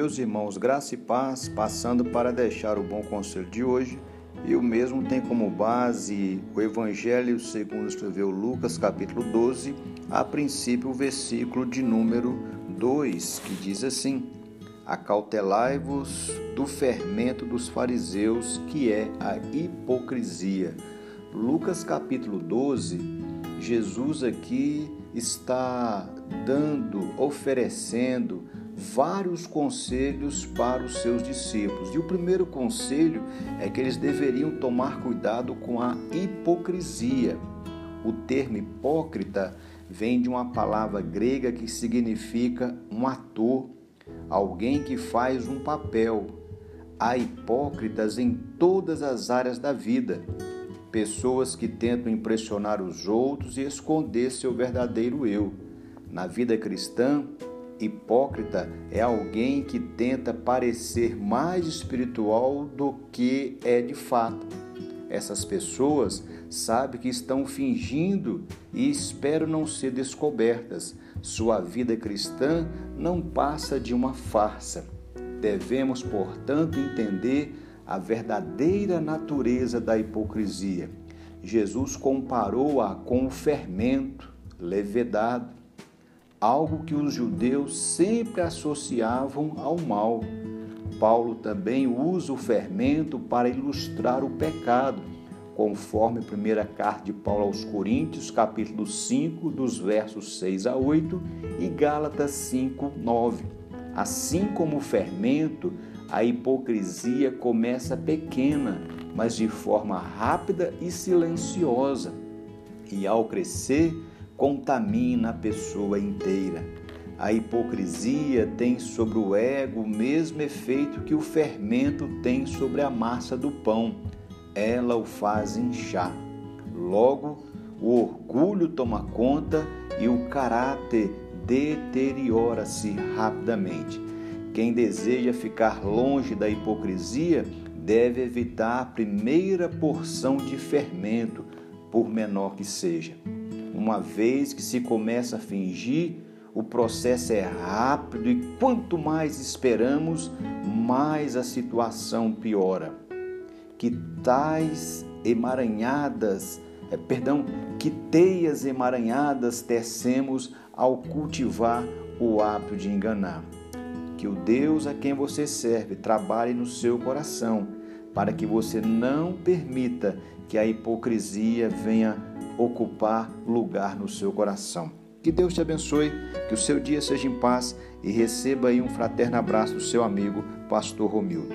Meus irmãos, graça e paz, passando para deixar o bom conselho de hoje, e o mesmo tem como base o Evangelho segundo escreveu Lucas, capítulo 12, a princípio o versículo de número 2, que diz assim: Acautelai-vos do fermento dos fariseus, que é a hipocrisia. Lucas capítulo 12, Jesus aqui está dando, oferecendo vários conselhos para os seus discípulos. E o primeiro conselho é que eles deveriam tomar cuidado com a hipocrisia. O termo hipócrita vem de uma palavra grega que significa um ator, alguém que faz um papel. Há hipócritas em todas as áreas da vida. Pessoas que tentam impressionar os outros e esconder seu verdadeiro eu. Na vida cristã, Hipócrita é alguém que tenta parecer mais espiritual do que é de fato. Essas pessoas sabem que estão fingindo e esperam não ser descobertas. Sua vida cristã não passa de uma farsa. Devemos, portanto, entender a verdadeira natureza da hipocrisia. Jesus comparou-a com o fermento, levedado, algo que os judeus sempre associavam ao mal. Paulo também usa o fermento para ilustrar o pecado, conforme a primeira carta de Paulo aos Coríntios, capítulo 5, dos versos 6 a 8 e Gálatas 5, 9. Assim como o fermento, a hipocrisia começa pequena, mas de forma rápida e silenciosa. E ao crescer, contamina a pessoa inteira. A hipocrisia tem sobre o ego o mesmo efeito que o fermento tem sobre a massa do pão. Ela o faz inchar. Logo, o orgulho toma conta e o caráter deteriora-se rapidamente. Quem deseja ficar longe da hipocrisia deve evitar a primeira porção de fermento, por menor que seja. Uma vez que se começa a fingir, o processo é rápido e quanto mais esperamos, mais a situação piora. Que tais emaranhadas, é, perdão, que teias emaranhadas tecemos ao cultivar o hábito de enganar. Que o Deus a quem você serve trabalhe no seu coração, para que você não permita que a hipocrisia venha ocupar lugar no seu coração. Que Deus te abençoe, que o seu dia seja em paz e receba aí um fraterno abraço do seu amigo, Pastor Romildo.